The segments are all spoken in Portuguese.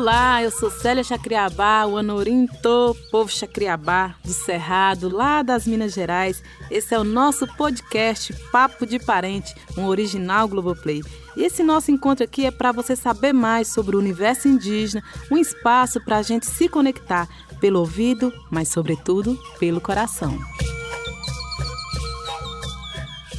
Olá, eu sou Célia Chacriabá, o Anorinto, povo Chacriabá, do Cerrado, lá das Minas Gerais. Esse é o nosso podcast Papo de Parente, um original Globoplay. E esse nosso encontro aqui é para você saber mais sobre o universo indígena, um espaço para a gente se conectar pelo ouvido, mas sobretudo pelo coração.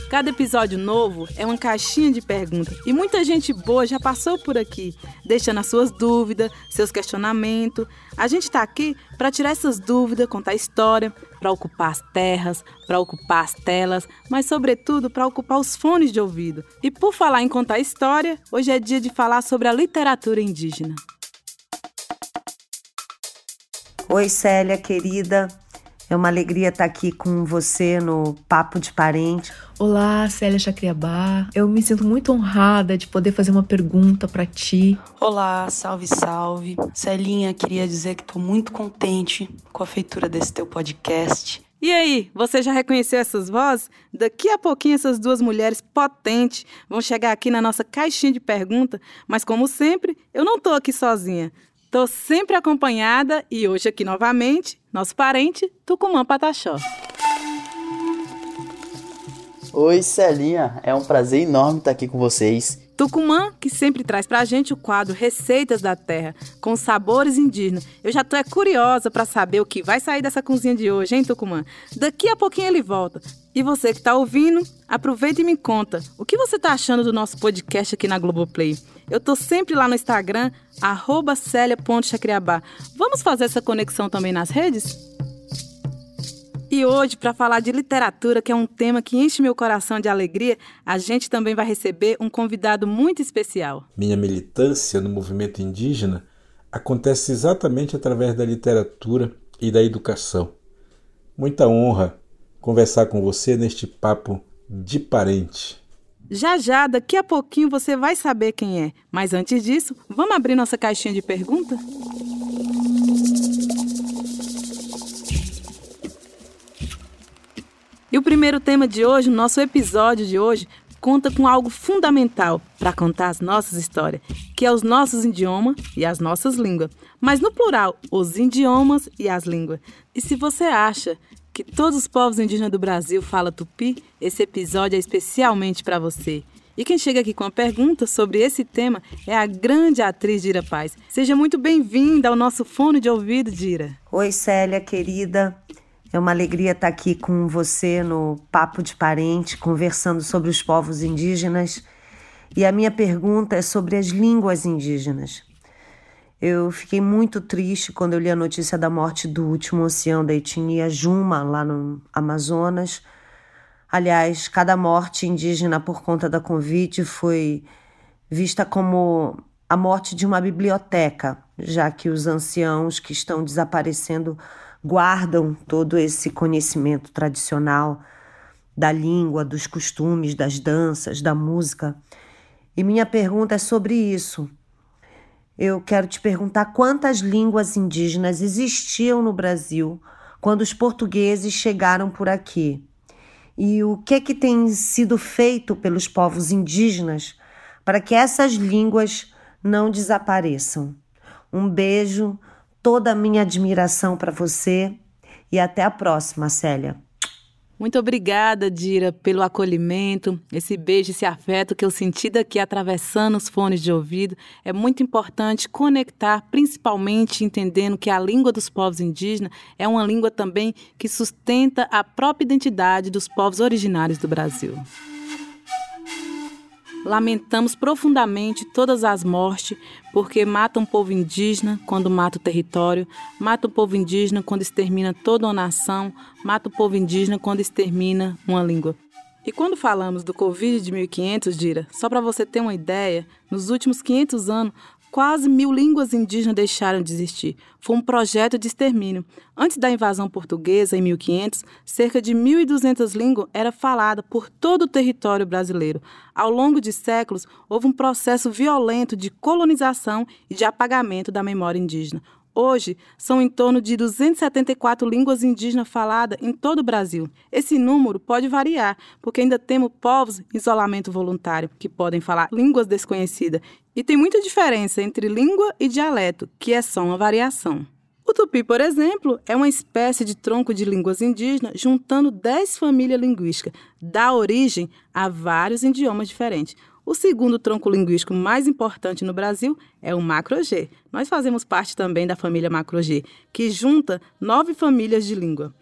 Cada episódio novo é uma caixinha de perguntas e muita gente boa já passou por aqui, deixando as suas dúvidas, seus questionamentos. A gente está aqui para tirar essas dúvidas, contar história, para ocupar as terras, para ocupar as telas, mas sobretudo para ocupar os fones de ouvido. E por falar em contar história, hoje é dia de falar sobre a literatura indígena. Oi, Célia, querida. É uma alegria estar aqui com você no Papo de Parente. Olá, Célia Chacriabá. Eu me sinto muito honrada de poder fazer uma pergunta para ti. Olá, salve, salve. Celinha, queria dizer que estou muito contente com a feitura desse teu podcast. E aí, você já reconheceu essas vozes? Daqui a pouquinho essas duas mulheres potentes vão chegar aqui na nossa caixinha de pergunta, mas como sempre, eu não estou aqui sozinha. Estou sempre acompanhada e hoje aqui novamente, nosso parente, Tucumã Pataxó. Oi, Celinha. É um prazer enorme estar aqui com vocês. Tucumã, que sempre traz pra gente o quadro Receitas da Terra, com sabores indígenas. Eu já tô é curiosa para saber o que vai sair dessa cozinha de hoje, hein, Tucumã? Daqui a pouquinho ele volta. E você que tá ouvindo, aproveita e me conta, o que você tá achando do nosso podcast aqui na Globoplay? Eu tô sempre lá no Instagram, arroba. Vamos fazer essa conexão também nas redes? E hoje, para falar de literatura, que é um tema que enche meu coração de alegria, a gente também vai receber um convidado muito especial. Minha militância no movimento indígena acontece exatamente através da literatura e da educação. Muita honra conversar com você neste papo de parente. Já já, daqui a pouquinho você vai saber quem é. Mas antes disso, vamos abrir nossa caixinha de perguntas? Primeiro tema de hoje, o nosso episódio de hoje, conta com algo fundamental para contar as nossas histórias, que é os nossos idiomas e as nossas línguas. Mas no plural, os idiomas e as línguas. E se você acha que todos os povos indígenas do Brasil falam tupi, esse episódio é especialmente para você. E quem chega aqui com a pergunta sobre esse tema é a grande atriz Dira Paz. Seja muito bem-vinda ao nosso fone de ouvido, Dira. Oi, Célia, querida. É uma alegria estar aqui com você no Papo de Parente, conversando sobre os povos indígenas. E a minha pergunta é sobre as línguas indígenas. Eu fiquei muito triste quando eu li a notícia da morte do último ancião da etnia Juma, lá no Amazonas. Aliás, cada morte indígena por conta da Covid foi vista como a morte de uma biblioteca, já que os anciãos que estão desaparecendo guardam todo esse conhecimento tradicional da língua, dos costumes, das danças, da música. E minha pergunta é sobre isso eu quero te perguntar quantas línguas indígenas existiam no Brasil quando os portugueses chegaram por aqui. E o que é que tem sido feito pelos povos indígenas para que essas línguas não desapareçam. Um beijo, toda a minha admiração para você e até a próxima, Célia. Muito obrigada, Dira, pelo acolhimento, esse beijo, esse afeto que eu senti daqui atravessando os fones de ouvido. É muito importante conectar, principalmente entendendo que a língua dos povos indígenas é uma língua também que sustenta a própria identidade dos povos originários do Brasil. Lamentamos profundamente todas as mortes, porque mata um povo indígena quando mata o território, mata o povo indígena quando extermina toda uma nação, mata o povo indígena quando extermina uma língua. E quando falamos do Covid de 1500, Dira, só para você ter uma ideia, nos últimos 500 anos, quase mil línguas indígenas deixaram de existir. Foi um projeto de extermínio. Antes da invasão portuguesa, em 1500, cerca de 1.200 línguas eram faladas por todo o território brasileiro. Ao longo de séculos, houve um processo violento de colonização e de apagamento da memória indígena. Hoje, são em torno de 274 línguas indígenas faladas em todo o Brasil. Esse número pode variar, porque ainda temos povos em isolamento voluntário, que podem falar línguas desconhecidas, E tem muita diferença entre língua e dialeto, que é só uma variação. O tupi, por exemplo, é uma espécie de tronco de línguas indígenas juntando 10 famílias linguísticas, dá origem a vários idiomas diferentes. O segundo tronco linguístico mais importante no Brasil é o Macro-G. Nós fazemos parte também da família Macro-G, que junta nove famílias de língua.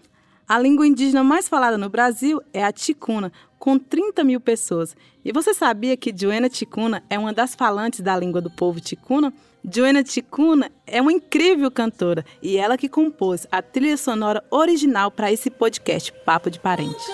A língua indígena mais falada no Brasil é a ticuna, com 30 mil pessoas. E você sabia que Joana Ticuna é uma das falantes da língua do povo ticuna? Joana Ticuna é uma incrível cantora e ela que compôs a trilha sonora original para esse podcast Papo de Parente.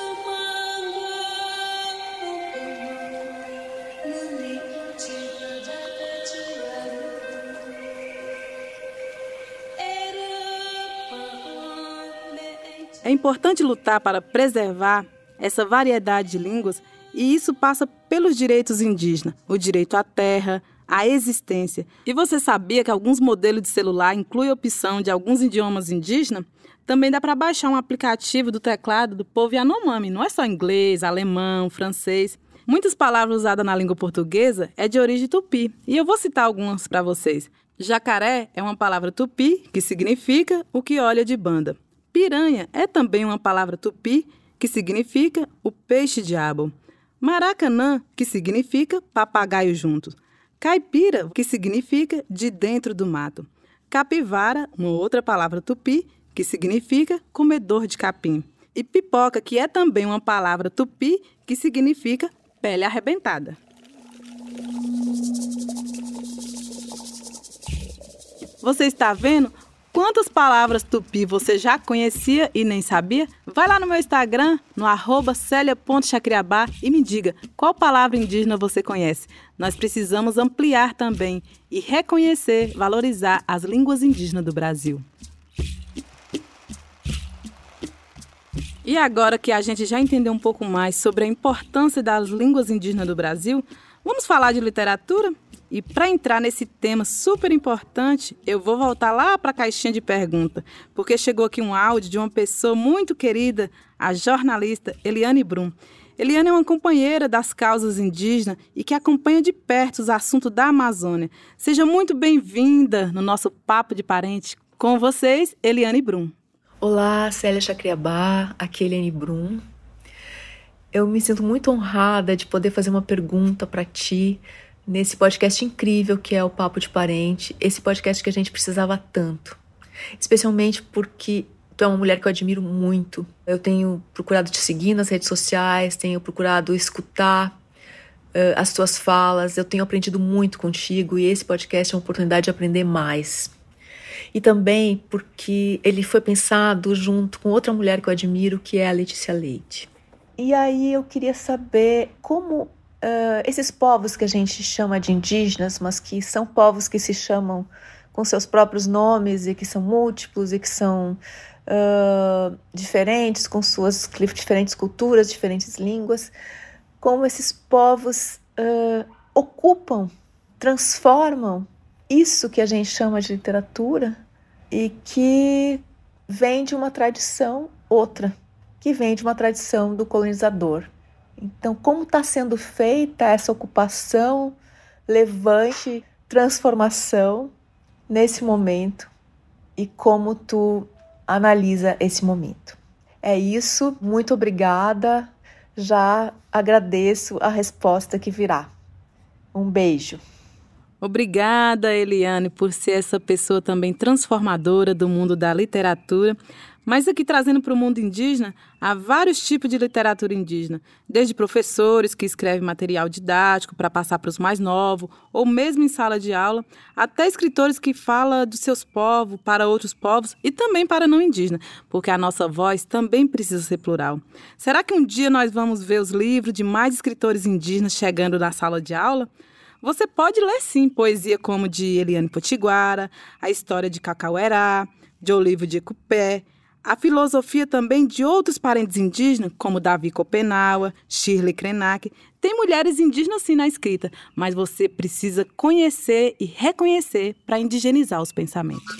É importante lutar para preservar essa variedade de línguas e isso passa pelos direitos indígenas, o direito à terra, à existência. E você sabia que alguns modelos de celular incluem a opção de alguns idiomas indígenas? Também dá para baixar um aplicativo do teclado do povo Yanomami, não é só inglês, alemão, francês. Muitas palavras usadas na língua portuguesa é de origem tupi, e eu vou citar algumas para vocês. Jacaré é uma palavra tupi que significa o que olha de banda. Piranha é também uma palavra tupi que significa o peixe-diabo. Maracanã, que significa papagaio junto. Caipira, que significa de dentro do mato. Capivara, uma outra palavra tupi, que significa comedor de capim. E pipoca, que é também uma palavra tupi, que significa pele arrebentada. Você está vendo Quantas palavras tupi você já conhecia e nem sabia? Vai lá no meu Instagram, no arroba celia.chacriabá e me diga qual palavra indígena você conhece. Nós precisamos ampliar também e reconhecer, valorizar as línguas indígenas do Brasil. E agora que a gente já entendeu um pouco mais sobre a importância das línguas indígenas do Brasil, vamos falar de literatura? E para entrar nesse tema super importante, eu vou voltar lá para a caixinha de pergunta, porque chegou aqui um áudio de uma pessoa muito querida, a jornalista Eliane Brum. Eliane é uma companheira das causas indígenas e que acompanha de perto os assuntos da Amazônia. Seja muito bem-vinda no nosso Papo de Parente. Com vocês, Eliane Brum. Olá, Célia Chacriabá, aqui é Eliane Brum. Eu me sinto muito honrada de poder fazer uma pergunta para ti nesse podcast incrível que é o Papo de Parente, esse podcast que a gente precisava tanto. Especialmente porque tu é uma mulher que eu admiro muito. Eu tenho procurado te seguir nas redes sociais, tenho procurado escutar uh, as tuas falas, eu tenho aprendido muito contigo e esse podcast é uma oportunidade de aprender mais. E também porque ele foi pensado junto com outra mulher que eu admiro, que é a Letícia Leite. E aí eu queria saber como uh, esses povos que a gente chama de indígenas, mas que são povos que se chamam com seus próprios nomes e que são múltiplos e que são uh, diferentes, com suas diferentes culturas, diferentes línguas, como esses povos uh, ocupam, transformam isso que a gente chama de literatura e que vem de uma tradição outra, que vem de uma tradição do colonizador. Então, como está sendo feita essa ocupação, levante, transformação nesse momento e como tu analisa esse momento? É isso, muito obrigada. Já agradeço a resposta que virá. Um beijo. Obrigada, Eliane, por ser essa pessoa também transformadora do mundo da literatura. Mas aqui trazendo para o mundo indígena, há vários tipos de literatura indígena, desde professores que escrevem material didático para passar para os mais novos, ou mesmo em sala de aula, até escritores que falam dos seus povos para outros povos e também para não indígena, porque a nossa voz também precisa ser plural. Será que um dia nós vamos ver os livros de mais escritores indígenas chegando na sala de aula? Você pode ler sim poesia como de Eliane Potiguara, a história de Cacauerá, de Olivo de Ecupé, a filosofia também de outros parentes indígenas, como Davi Copenaua, Shirley Krenak, tem mulheres indígenas sim na escrita, mas você precisa conhecer e reconhecer para indigenizar os pensamentos.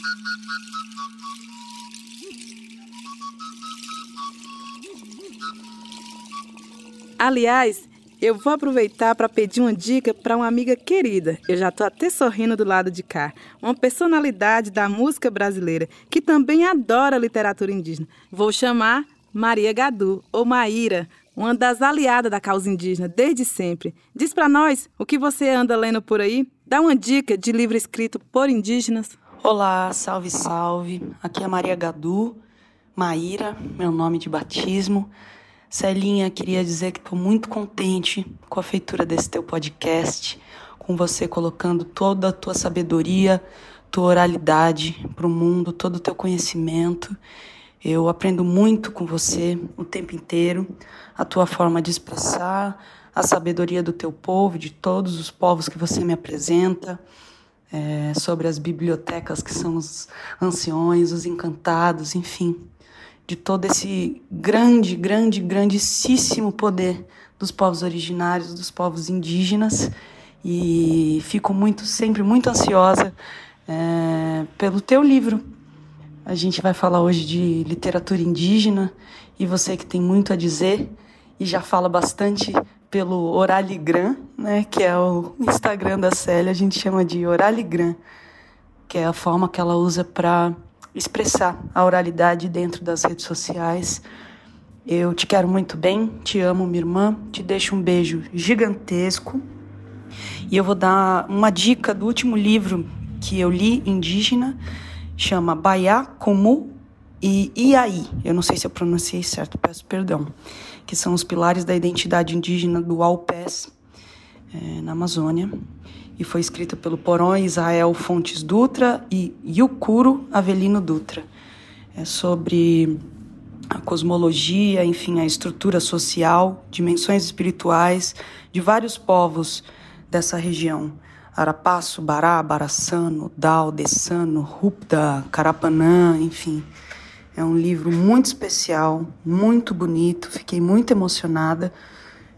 Aliás, Eu vou aproveitar para pedir uma dica para uma amiga querida. Eu já estou até sorrindo do lado de cá. Uma personalidade da música brasileira que também adora literatura indígena. Vou chamar Maria Gadu, ou Maíra, uma das aliadas da causa indígena desde sempre. Diz para nós o que você anda lendo por aí. Dá uma dica de livro escrito por indígenas. Olá, salve, salve. Aqui é Maria Gadu, Maíra, meu nome de batismo. Celinha, queria dizer que estou muito contente com a feitura desse teu podcast, com você colocando toda a tua sabedoria, tua oralidade para o mundo, todo o teu conhecimento. Eu aprendo muito com você o tempo inteiro, a tua forma de expressar, a sabedoria do teu povo, de todos os povos que você me apresenta, é, sobre as bibliotecas que são os anciões, os encantados, enfim de todo esse grande, grande, grandíssimo poder dos povos originários, dos povos indígenas, e fico muito, sempre muito ansiosa é, pelo teu livro. A gente vai falar hoje de literatura indígena e você que tem muito a dizer e já fala bastante pelo Oraligram, né, que é o Instagram da Célia, a gente chama de Oraligram, que é a forma que ela usa para expressar a oralidade dentro das redes sociais. Eu te quero muito bem, te amo, minha irmã, te deixo um beijo gigantesco. E eu vou dar uma dica do último livro que eu li indígena, chama Baiá Comu e Iaí. Eu não sei se eu pronunciei certo, peço perdão. Que são os pilares da identidade indígena do Alpés, é, na Amazônia e foi escrita pelo Porão Israel Fontes Dutra e Yukuro Avelino Dutra. É sobre a cosmologia, enfim, a estrutura social, dimensões espirituais de vários povos dessa região. Arapaço, Bará, Baraçano, Dal, Dessano, Rupda, Carapanã, enfim. É um livro muito especial, muito bonito, fiquei muito emocionada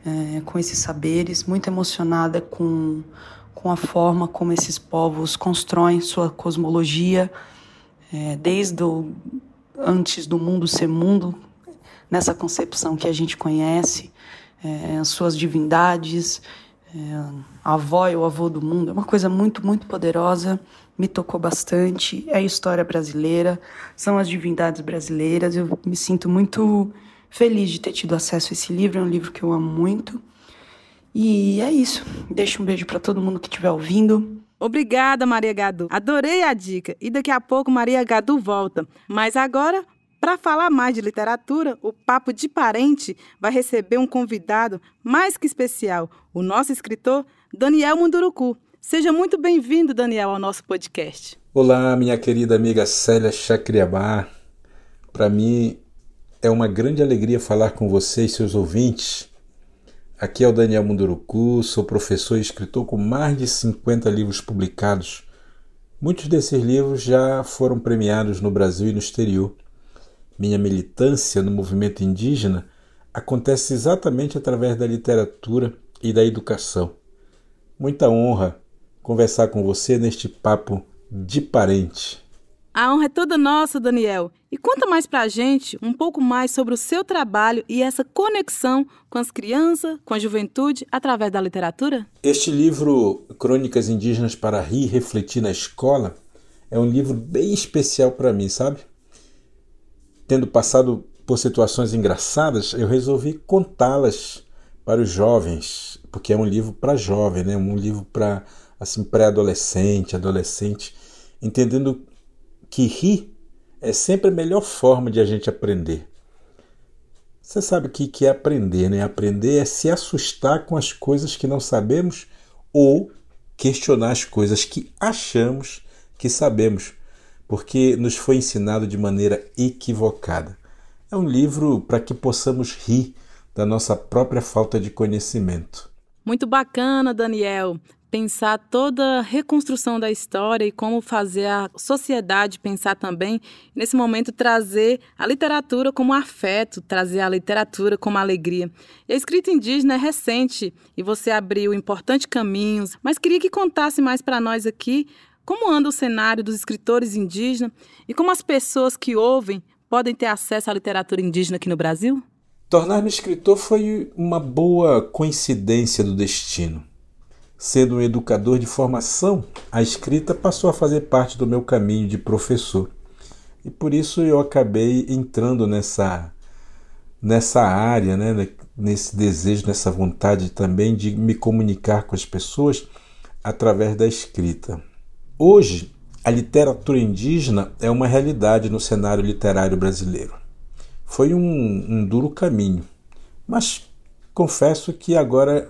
é, com esses saberes, muito emocionada com com a forma como esses povos constroem sua cosmologia, é, desde o, antes do mundo ser mundo, nessa concepção que a gente conhece, é, as suas divindades, é, avó e o avô do mundo, é uma coisa muito, muito poderosa, me tocou bastante, é a história brasileira, são as divindades brasileiras, eu me sinto muito feliz de ter tido acesso a esse livro, é um livro que eu amo muito. E é isso. Deixa um beijo para todo mundo que estiver ouvindo. Obrigada, Maria Gadu. Adorei a dica. E daqui a pouco Maria Gadu volta. Mas agora, para falar mais de literatura, o Papo de Parente vai receber um convidado mais que especial, o nosso escritor Daniel Munduruku. Seja muito bem-vindo, Daniel, ao nosso podcast. Olá, minha querida amiga Célia Chacriabá. Para mim é uma grande alegria falar com vocês, seus ouvintes Aqui é o Daniel Munduruku, sou professor e escritor com mais de 50 livros publicados. Muitos desses livros já foram premiados no Brasil e no exterior. Minha militância no movimento indígena acontece exatamente através da literatura e da educação. Muita honra conversar com você neste papo de parente. A honra é toda nossa, Daniel. E conta mais pra gente um pouco mais sobre o seu trabalho e essa conexão com as crianças, com a juventude, através da literatura. Este livro, Crônicas Indígenas para Rir e Refletir na Escola, é um livro bem especial para mim, sabe? Tendo passado por situações engraçadas, eu resolvi contá-las para os jovens, porque é um livro para jovem, né? Um livro para assim pré-adolescente, adolescente, entendendo que rir é sempre a melhor forma de a gente aprender. Você sabe o que é aprender, né? Aprender é se assustar com as coisas que não sabemos ou questionar as coisas que achamos que sabemos, porque nos foi ensinado de maneira equivocada. É um livro para que possamos rir da nossa própria falta de conhecimento. Muito bacana, Daniel pensar toda a reconstrução da história e como fazer a sociedade pensar também, nesse momento trazer a literatura como afeto, trazer a literatura como alegria. E a escrita indígena é recente e você abriu importantes caminhos, mas queria que contasse mais para nós aqui como anda o cenário dos escritores indígenas e como as pessoas que ouvem podem ter acesso à literatura indígena aqui no Brasil? Tornar-me escritor foi uma boa coincidência do destino. Sendo um educador de formação, a escrita passou a fazer parte do meu caminho de professor. E por isso eu acabei entrando nessa nessa área, né, nesse desejo, nessa vontade também de me comunicar com as pessoas através da escrita. Hoje, a literatura indígena é uma realidade no cenário literário brasileiro. Foi um, um duro caminho, mas confesso que agora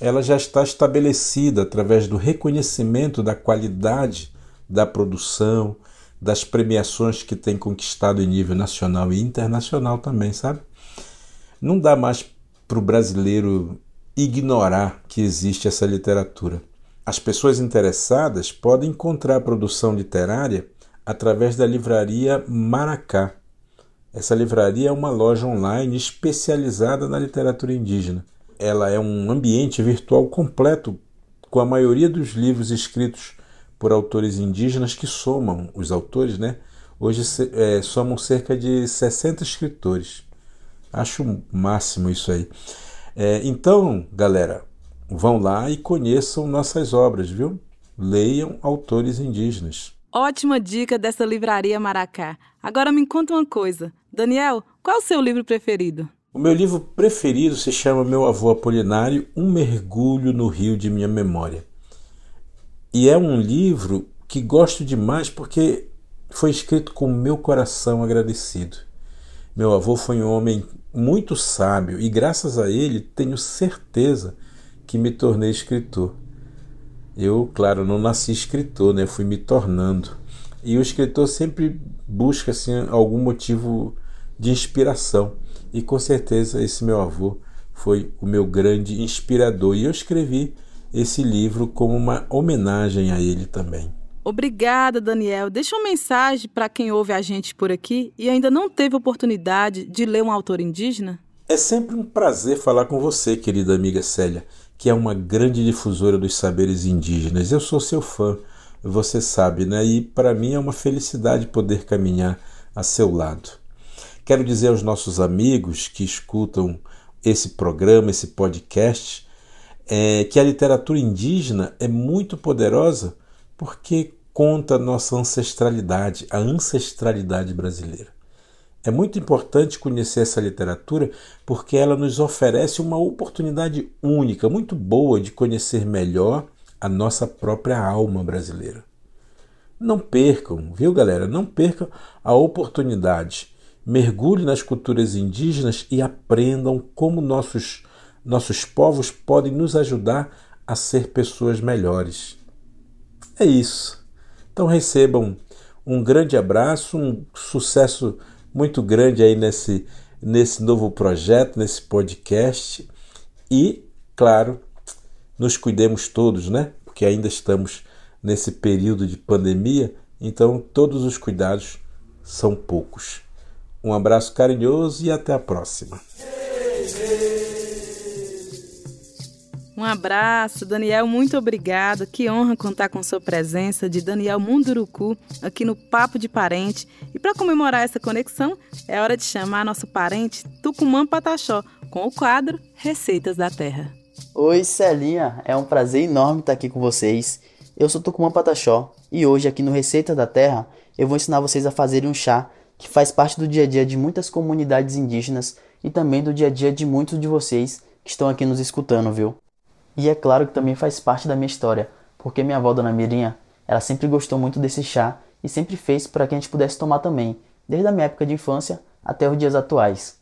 ela já está estabelecida através do reconhecimento da qualidade da produção, das premiações que tem conquistado em nível nacional e internacional também, sabe? Não dá mais para o brasileiro ignorar que existe essa literatura. As pessoas interessadas podem encontrar a produção literária através da livraria Maracá. Essa livraria é uma loja online especializada na literatura indígena. Ela é um ambiente virtual completo com a maioria dos livros escritos por autores indígenas que somam os autores, né? Hoje é, somam cerca de 60 escritores. Acho o máximo isso aí. É, então, galera, Vão lá e conheçam nossas obras, viu? Leiam autores indígenas. Ótima dica dessa livraria Maracá. Agora me conta uma coisa. Daniel, qual é o seu livro preferido? O meu livro preferido se chama Meu Avô Apolinário Um Mergulho no Rio de Minha Memória. E é um livro que gosto demais porque foi escrito com meu coração agradecido. Meu avô foi um homem muito sábio e, graças a ele, tenho certeza que me tornei escritor. Eu, claro, não nasci escritor, né? Fui me tornando. E o escritor sempre busca assim algum motivo de inspiração. E com certeza esse meu avô foi o meu grande inspirador. E eu escrevi esse livro como uma homenagem a ele também. Obrigada, Daniel. Deixa uma mensagem para quem ouve a gente por aqui e ainda não teve oportunidade de ler um autor indígena. É sempre um prazer falar com você, querida amiga Célia que é uma grande difusora dos saberes indígenas. Eu sou seu fã, você sabe, né? E para mim é uma felicidade poder caminhar a seu lado. Quero dizer aos nossos amigos que escutam esse programa, esse podcast, é, que a literatura indígena é muito poderosa porque conta nossa ancestralidade, a ancestralidade brasileira. É muito importante conhecer essa literatura porque ela nos oferece uma oportunidade única, muito boa de conhecer melhor a nossa própria alma brasileira. Não percam, viu galera? Não percam a oportunidade. Mergulhe nas culturas indígenas e aprendam como nossos, nossos povos podem nos ajudar a ser pessoas melhores. É isso. Então recebam um grande abraço, um sucesso muito grande aí nesse, nesse novo projeto, nesse podcast. E, claro, nos cuidemos todos, né? Porque ainda estamos nesse período de pandemia, então todos os cuidados são poucos. Um abraço carinhoso e até a próxima. Um abraço, Daniel, muito obrigado. Que honra contar com sua presença de Daniel Munduruku aqui no Papo de Parente. E para comemorar essa conexão, é hora de chamar nosso parente Tucumã Pataxó com o quadro Receitas da Terra. Oi, Celinha, é um prazer enorme estar aqui com vocês. Eu sou Tucumã Pataxó e hoje aqui no Receitas da Terra eu vou ensinar vocês a fazerem um chá que faz parte do dia a dia de muitas comunidades indígenas e também do dia a dia de muitos de vocês que estão aqui nos escutando, viu? E é claro que também faz parte da minha história, porque minha avó, Dona Mirinha, ela sempre gostou muito desse chá e sempre fez para que a gente pudesse tomar também, desde a minha época de infância até os dias atuais.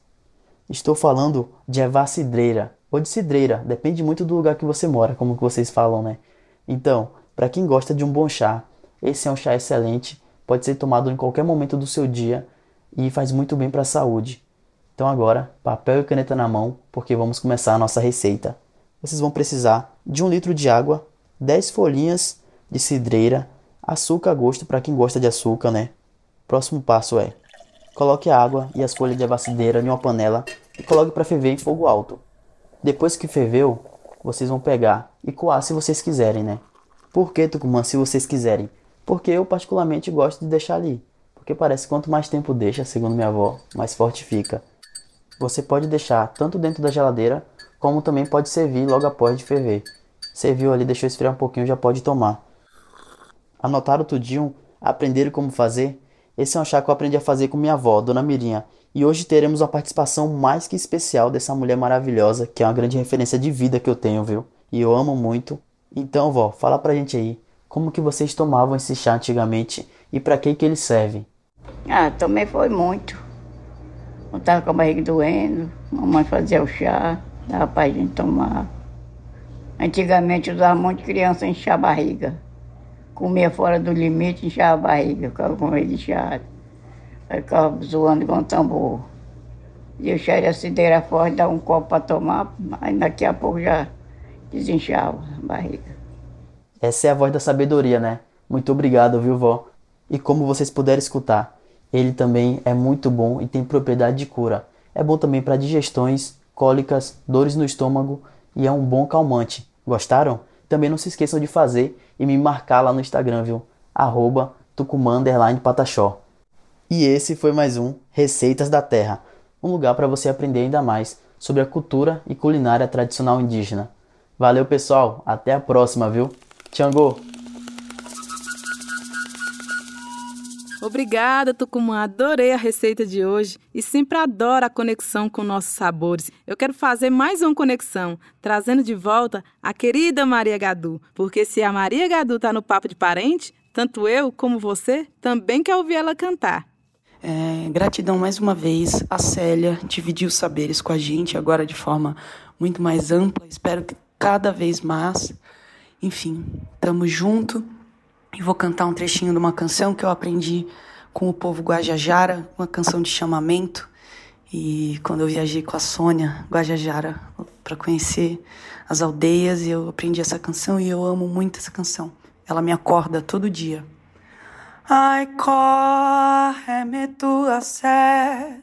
Estou falando de erva cidreira, ou de cidreira, depende muito do lugar que você mora, como que vocês falam, né? Então, para quem gosta de um bom chá, esse é um chá excelente, pode ser tomado em qualquer momento do seu dia e faz muito bem para a saúde. Então agora, papel e caneta na mão, porque vamos começar a nossa receita vocês vão precisar de um litro de água, 10 folhinhas de cidreira, açúcar a gosto para quem gosta de açúcar, né? Próximo passo é: coloque a água e as folhas de abacideira em uma panela e coloque para ferver em fogo alto. Depois que ferveu, vocês vão pegar e coar se vocês quiserem, né? Por que, Tucumã, se vocês quiserem? Porque eu particularmente gosto de deixar ali. Porque parece que quanto mais tempo deixa, segundo minha avó, mais forte fica. você pode deixar tanto dentro da geladeira, como também pode servir logo após de ferver. Serviu ali, deixou esfriar um pouquinho, já pode tomar. Anotaram tudinho? Aprenderam como fazer? Esse é um chá que eu aprendi a fazer com minha avó, Dona Mirinha. E hoje teremos uma participação mais que especial dessa mulher maravilhosa, que é uma grande referência de vida que eu tenho, viu? E eu amo muito. Então, vó, fala pra gente aí, como que vocês tomavam esse chá antigamente e para que que ele serve? Ah, tomei foi muito. Eu tava com a barriga doendo, mamãe fazia o chá, dava pra gente tomar. Antigamente usava muito criança encher a barriga. Comia fora do limite, enchia a barriga, ficava com de chá. Aí ficava zoando igual um tambor. E o chá era cideira forte, dava um copo para tomar, aí daqui a pouco já desinchava a barriga. Essa é a voz da sabedoria, né? Muito obrigado, viu, vó? E como vocês puderam escutar, ele também é muito bom e tem propriedade de cura. É bom também para digestões, cólicas, dores no estômago e é um bom calmante. Gostaram? Também não se esqueçam de fazer e me marcar lá no Instagram, viu? Arroba. E esse foi mais um Receitas da Terra, um lugar para você aprender ainda mais sobre a cultura e culinária tradicional indígena. Valeu, pessoal. Até a próxima, viu? Tchangô! Obrigada, Tucumã. Adorei a receita de hoje e sempre adoro a conexão com nossos sabores. Eu quero fazer mais uma conexão, trazendo de volta a querida Maria Gadu, porque se a Maria Gadu está no Papo de Parente, tanto eu como você também quer ouvir ela cantar. É, gratidão mais uma vez. A Célia dividiu os saberes com a gente agora de forma muito mais ampla. Espero que cada vez mais. Enfim, estamos junto e vou cantar um trechinho de uma canção que eu aprendi com o povo Guajajara, uma canção de chamamento. E quando eu viajei com a Sônia Guajajara para conhecer as aldeias, eu aprendi essa canção e eu amo muito essa canção. Ela me acorda todo dia. Ai, corre-me tua sé.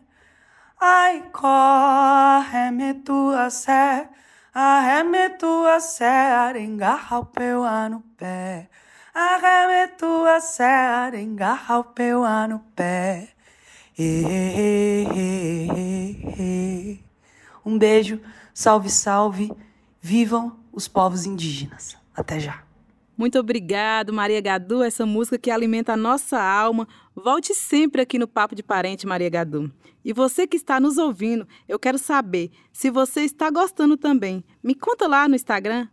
Ai, corre-me tua sé. Arreme tua sé, arengarra o peuá no pé. Arreme tua sé, arengarra o peuá no pé. Um beijo, salve, salve. Vivam os povos indígenas. Até já. Muito obrigado, Maria Gadu, essa música que alimenta a nossa alma. Volte sempre aqui no Papo de Parente, Maria Gadu. E você que está nos ouvindo, eu quero saber se você está gostando também. Me conta lá no Instagram,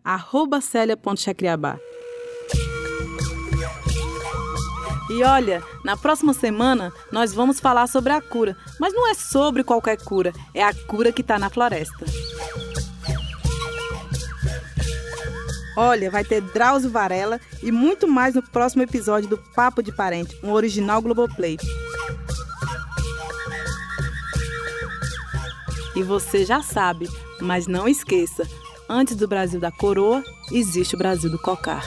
celia.chacriabá. E olha, na próxima semana nós vamos falar sobre a cura, mas não é sobre qualquer cura, é a cura que está na floresta. Olha, vai ter Drauzio Varela e muito mais no próximo episódio do Papo de Parente, um original Globoplay. E você já sabe, mas não esqueça: antes do Brasil da coroa, existe o Brasil do cocar.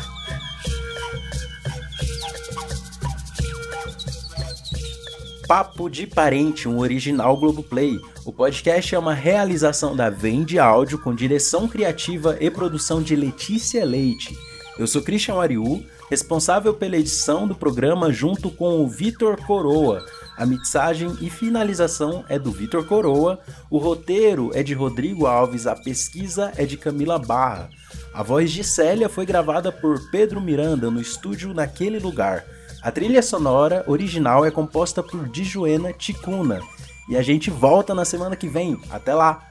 Papo de Parente, um original Globoplay. O podcast é uma realização da Vende Áudio com direção criativa e produção de Letícia Leite. Eu sou Christian Ariu, responsável pela edição do programa junto com o Vitor Coroa. A mixagem e finalização é do Vitor Coroa, o roteiro é de Rodrigo Alves, a pesquisa é de Camila Barra. A voz de Célia foi gravada por Pedro Miranda no estúdio Naquele Lugar. A trilha sonora original é composta por Dijuena Ticuna. E a gente volta na semana que vem. Até lá!